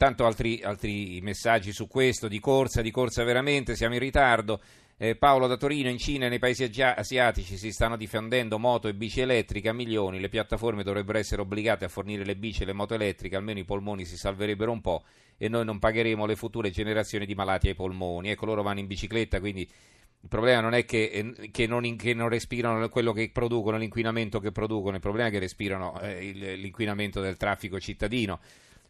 intanto altri, altri messaggi su questo, di corsa, di corsa veramente, siamo in ritardo. Eh, Paolo da Torino, in Cina e nei paesi asiatici si stanno difendendo moto e bici elettriche a milioni, le piattaforme dovrebbero essere obbligate a fornire le bici e le moto elettriche, almeno i polmoni si salverebbero un po' e noi non pagheremo le future generazioni di malati ai polmoni. Ecco, loro vanno in bicicletta, quindi il problema non è che, eh, che, non, che, non, respirano quello che producono, l'inquinamento che producono, il problema è che respirano eh, il, l'inquinamento del traffico cittadino.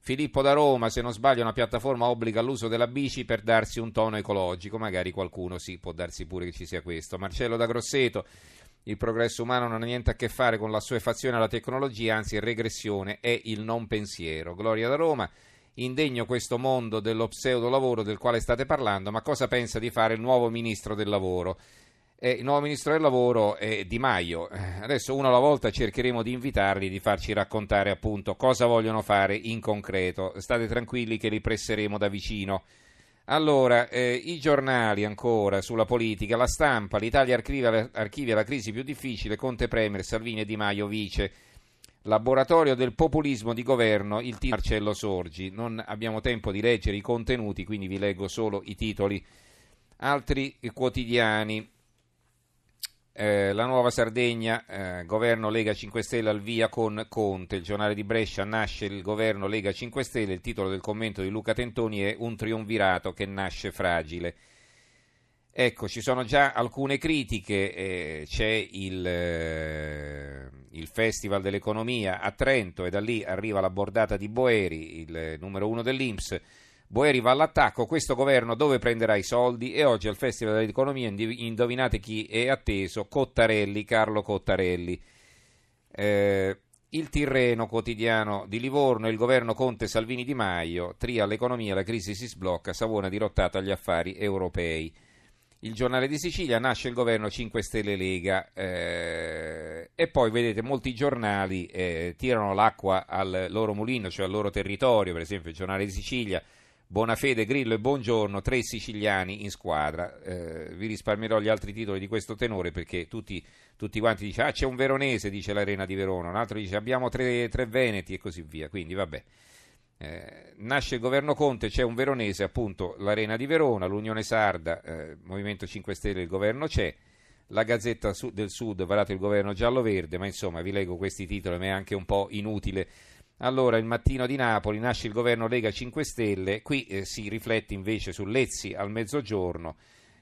Filippo da Roma, se non sbaglio, una piattaforma obbliga l'uso della bici per darsi un tono ecologico, magari qualcuno sì, può darsi pure che ci sia questo. Marcello da Grosseto, il progresso umano non ha niente a che fare con la sua effazione alla tecnologia, anzi regressione, è il non pensiero. Gloria da Roma, indegno questo mondo dello pseudo lavoro del quale state parlando, ma cosa pensa di fare il nuovo ministro del lavoro? Eh, il nuovo ministro del lavoro è Di Maio. Adesso uno alla volta cercheremo di invitarli, di farci raccontare appunto cosa vogliono fare in concreto. State tranquilli che li presseremo da vicino. Allora, eh, i giornali ancora sulla politica, la stampa, l'Italia archivia, archivia la crisi più difficile, Conte Premier, Salvini e Di Maio vice. Laboratorio del populismo di governo, il titolo Marcello Sorgi. Non abbiamo tempo di leggere i contenuti, quindi vi leggo solo i titoli. Altri quotidiani. Eh, la nuova Sardegna, eh, governo Lega 5 Stelle al via con Conte, il giornale di Brescia nasce il governo Lega 5 Stelle, il titolo del commento di Luca Tentoni è Un triunvirato che nasce fragile. Ecco, ci sono già alcune critiche, eh, c'è il, eh, il, Festival dell'Economia a Trento e da lì arriva la bordata di Boeri, il numero uno dell'Inps Boeri va all'attacco, questo governo dove prenderà i soldi? E oggi al Festival dell'Economia indovinate chi è atteso? Cottarelli, Carlo Cottarelli. Eh, il Tirreno quotidiano di Livorno, il governo Conte Salvini Di Maio, tria l'economia, la crisi si sblocca, Savona dirottata agli affari europei. Il giornale di Sicilia nasce il governo 5 Stelle Lega eh, e poi vedete molti giornali eh, tirano l'acqua al loro mulino, cioè al loro territorio, per esempio il giornale di Sicilia Bonafede, Grillo e Buongiorno, tre siciliani in squadra. Eh, vi risparmierò gli altri titoli di questo tenore perché tutti, tutti quanti dicono: Ah, c'è un veronese, dice l'Arena di Verona, un altro dice abbiamo tre, tre veneti e così via. Quindi, vabbè. Eh, nasce il governo Conte, c'è un veronese, appunto l'Arena di Verona, l'Unione Sarda, eh, Movimento 5 Stelle, il governo c'è. La Gazzetta del Sud, varato il governo giallo-verde, ma insomma vi leggo questi titoli, ma è anche un po' inutile allora, il mattino di Napoli nasce il governo Lega 5 Stelle, qui eh, si riflette invece su Lezzi al mezzogiorno.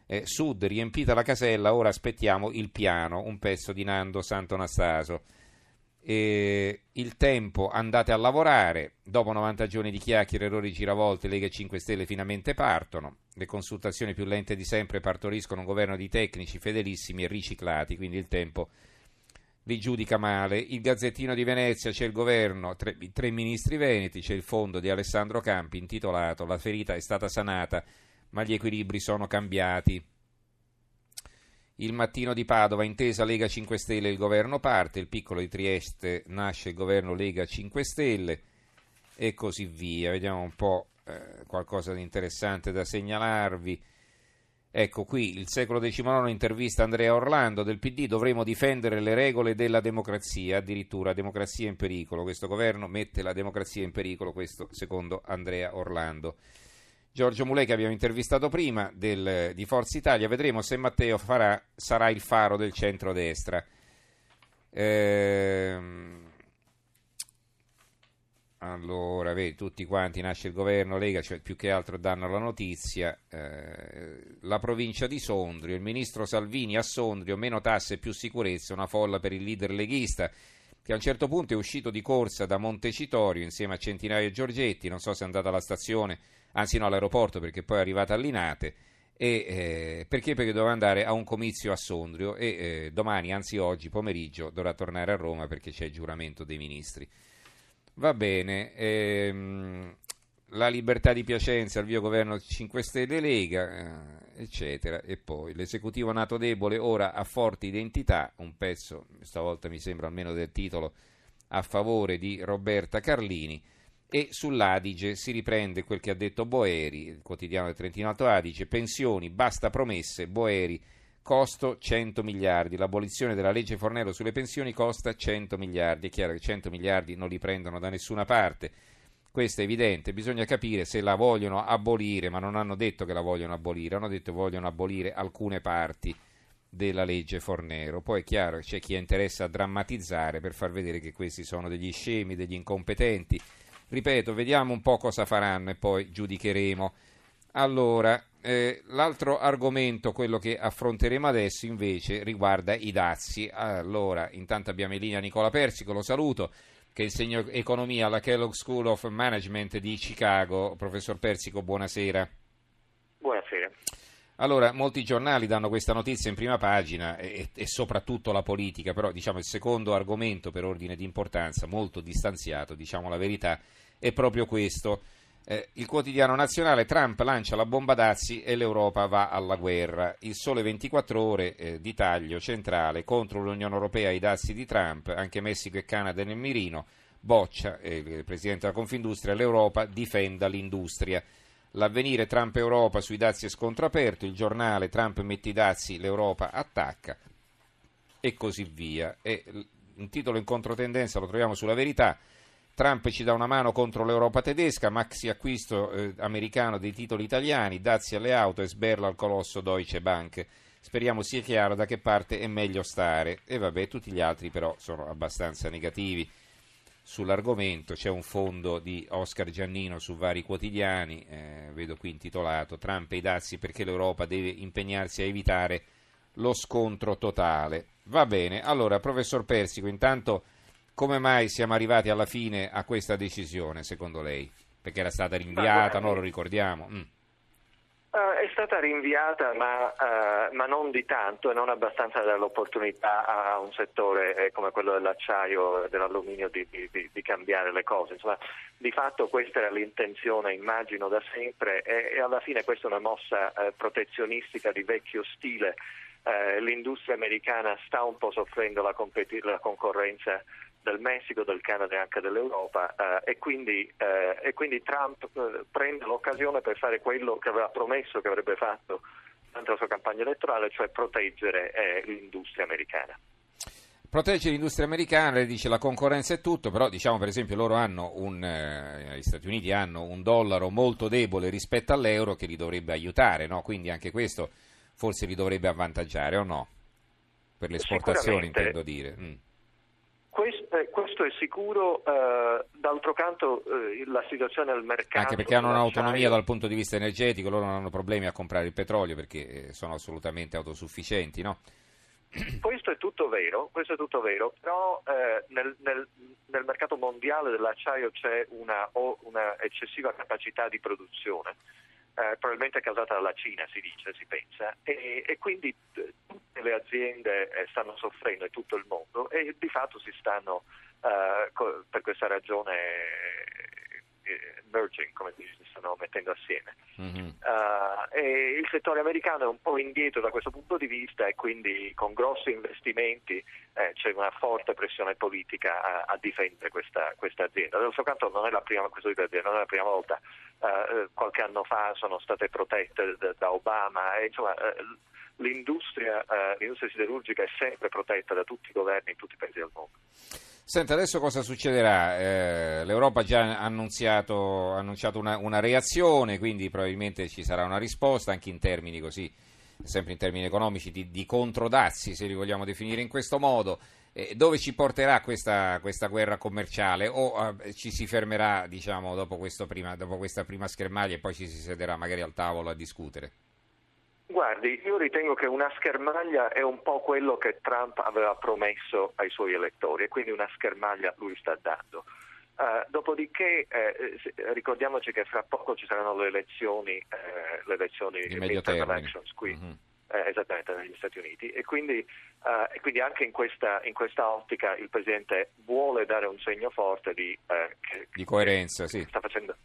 Eh, Sud riempita la casella, ora aspettiamo il piano, un pezzo di Nando Sant'Anastaso. Eh, il tempo, andate a lavorare, dopo 90 giorni di chiacchiere, errori, giravolte, Lega 5 Stelle finalmente partono, le consultazioni più lente di sempre partoriscono un governo di tecnici fedelissimi e riciclati, quindi il tempo li giudica male. Il Gazzettino di Venezia c'è il governo, tre, tre, ministri veneti, c'è il fondo di Alessandro Campi intitolato La ferita è stata sanata, ma gli equilibri sono cambiati. Il mattino di Padova, intesa Lega 5 Stelle, il governo parte, il piccolo di Trieste nasce il governo Lega 5 Stelle e così via. Vediamo un po' eh, qualcosa di interessante da segnalarvi. Ecco qui il secolo XIX intervista Andrea Orlando del PD, dovremo difendere le regole della democrazia, addirittura democrazia in pericolo. Questo governo mette la democrazia in pericolo, questo secondo Andrea Orlando. Giorgio Mulè che abbiamo intervistato prima del, di Forza Italia, vedremo se Matteo farà, sarà il faro del centrodestra. Ehm, allora, vedi, tutti quanti nasce il governo Lega, cioè più che altro danno la notizia. Eh, la provincia di Sondrio, il ministro Salvini a Sondrio, meno tasse e più sicurezza, una folla per il leader leghista che a un certo punto è uscito di corsa da Montecitorio insieme a Centinaio e Giorgetti, non so se è andata alla stazione, anzi no all'aeroporto perché poi è arrivata a Linate, e, eh, perché? Perché doveva andare a un comizio a Sondrio e eh, domani, anzi oggi pomeriggio, dovrà tornare a Roma perché c'è il giuramento dei ministri. Va bene, ehm, la libertà di Piacenza, il via governo 5 Stelle Lega, eh, eccetera. E poi l'esecutivo nato debole ora ha forti identità, un pezzo, stavolta mi sembra almeno del titolo, a favore di Roberta Carlini. E sull'Adige si riprende quel che ha detto Boeri, il quotidiano del Trentino Alto Adige, pensioni, basta promesse, Boeri costo 100 miliardi. L'abolizione della legge Fornello sulle pensioni costa 100 miliardi. È chiaro che 100 miliardi non li prendono da nessuna parte. questo è evidente, bisogna capire se la vogliono abolire, ma non hanno detto che la vogliono abolire, hanno detto che vogliono abolire alcune parti della legge Fornero. Poi è chiaro che c'è chi interessa a drammatizzare per far vedere che questi sono degli scemi, degli incompetenti. Ripeto, vediamo un po' cosa faranno e poi giudicheremo. Allora, eh, l'altro argomento, quello che affronteremo adesso, invece, riguarda i dazi. Allora, intanto abbiamo in linea Nicola Persico, lo saluto, che insegna economia alla Kellogg School of Management di Chicago. Professor Persico, buonasera. Buonasera. Allora, molti giornali danno questa notizia in prima pagina e, e, soprattutto la politica, però diciamo il secondo argomento per ordine di importanza, molto distanziato, diciamo la verità, è proprio questo. Eh, il quotidiano nazionale Trump lancia la bomba dazi e l'Europa va alla guerra. Il sole 24 ore eh, di taglio centrale contro l'Unione Europea i dazi di Trump, anche Messico e Canada nel mirino. Boccia, eh, il presidente della Confindustria, l'Europa difenda l'industria. L'avvenire Trump-Europa sui dazi è scontro aperto, il giornale Trump mette i dazi, l'Europa attacca e così via. E un titolo in controtendenza lo troviamo sulla verità. Trump ci dà una mano contro l'Europa tedesca, maxi acquisto eh, americano dei titoli italiani, dazi alle auto e sberla al colosso Deutsche Bank. Speriamo sia chiaro da che parte è meglio stare. E vabbè, tutti gli altri però sono abbastanza negativi sull'argomento. C'è un fondo di Oscar Giannino su vari quotidiani, eh, vedo qui intitolato Trump e i dazi perché l'Europa deve impegnarsi a evitare lo scontro totale. Va bene, allora professor Persico, intanto come mai siamo arrivati alla fine a questa decisione, secondo lei? Perché era stata rinviata, noi lo ricordiamo. Mm. Uh, è stata rinviata, ma, uh, ma, non di tanto e non abbastanza dall'opportunità a un settore eh, come quello dell'acciaio e dell'alluminio di, di, di, cambiare le cose. Insomma, di fatto questa era l'intenzione, immagino, da sempre e, e alla fine questa è una mossa eh, protezionistica di vecchio stile. Eh, l'industria americana sta un po' soffrendo la, competi- la concorrenza del Messico, del Canada e anche dell'Europa eh, e, quindi, eh, e, quindi, Trump eh, prende l'occasione per fare quello che aveva promesso che avrebbe fatto durante la sua campagna elettorale, cioè proteggere eh, l'industria americana. Proteggere l'industria americana, dice la concorrenza è tutto, però diciamo per esempio loro hanno un, eh, gli Stati Uniti hanno un dollaro molto debole rispetto all'euro che li dovrebbe aiutare, no? quindi anche questo forse li dovrebbe avvantaggiare o no? Per le esportazioni intendo dire. Mm. Questo, eh, questo, è sicuro, eh, d'altro canto eh, la situazione al mercato... Anche perché hanno un'autonomia dal punto di vista energetico, loro non hanno problemi a comprare il petrolio perché sono assolutamente autosufficienti, no? Questo è tutto vero, questo è tutto vero però eh, nel, nel, nel, mercato mondiale dell'acciaio c'è una, una eccessiva capacità di produzione eh, probabilmente causata dalla Cina, si dice, si pensa, e, e quindi t- tutte le aziende eh, stanno soffrendo in tutto il mondo e di fatto si stanno, eh, co- per questa ragione, eh, merging, come si stanno mettendo assieme. Mm-hmm. Uh, e il settore americano è un po' indietro da questo punto di vista e quindi con grossi investimenti eh, c'è una forte pressione politica a, a difendere questa, questa, azienda. D'altro canto non è la prima, non è la prima volta, uh, qualche anno fa sono state protette da, Obama e insomma uh, l'industria, l'industria siderurgica è sempre protetta da tutti i governi in tutti i paesi del mondo. Senta, adesso cosa succederà? Eh, L'Europa ha già annunciato, annunciato una, una, reazione, quindi probabilmente ci sarà una risposta anche in termini così, sempre in termini economici, di, di controdazi, se li vogliamo definire in questo modo. Eh, dove ci porterà questa, questa guerra commerciale? O eh, ci si fermerà diciamo, dopo, prima, dopo questa prima schermaglia e poi ci si siederà magari al tavolo a discutere? Guardi, io ritengo che una schermaglia è un po' quello che Trump aveva promesso ai suoi elettori e quindi una schermaglia lui sta dando. Uh, dopodiché eh, ricordiamoci che fra poco ci saranno le elezioni, eh, le elezioni di elections qui, mm-hmm. Eh, esattamente negli Stati Uniti e quindi, uh, e quindi anche in questa, in questa, ottica il Presidente vuole dare un segno forte di, eh, che, di coerenza, sì. sta facendo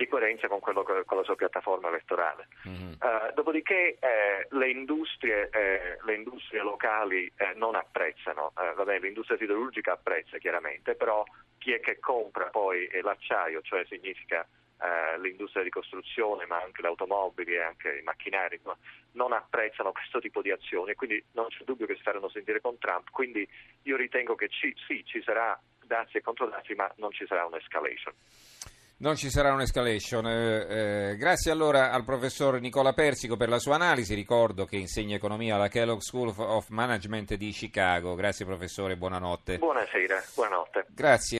di coerenza con, quello, con la sua piattaforma elettorale. Mm-hmm. Uh, dopodiché eh, le, industrie, eh, le, industrie, locali eh, non apprezzano, eh, vabbè, l'industria siderurgica apprezza chiaramente, però chi è che compra poi l'acciaio, cioè significa eh, l'industria di costruzione, ma anche le automobili e anche i macchinari, no? non apprezzano questo tipo di azioni e quindi non c'è dubbio che si faranno sentire con Trump. Quindi io ritengo che ci, sì, ci sarà dazi e controdazi, ma non ci sarà un'escalation. Non ci sarà un'escalation. Eh, eh, grazie allora al professor Nicola Persico per la sua analisi. Ricordo che insegna economia alla Kellogg School of Management di Chicago. Grazie professore, buonanotte. Buonasera, buonanotte. Grazie.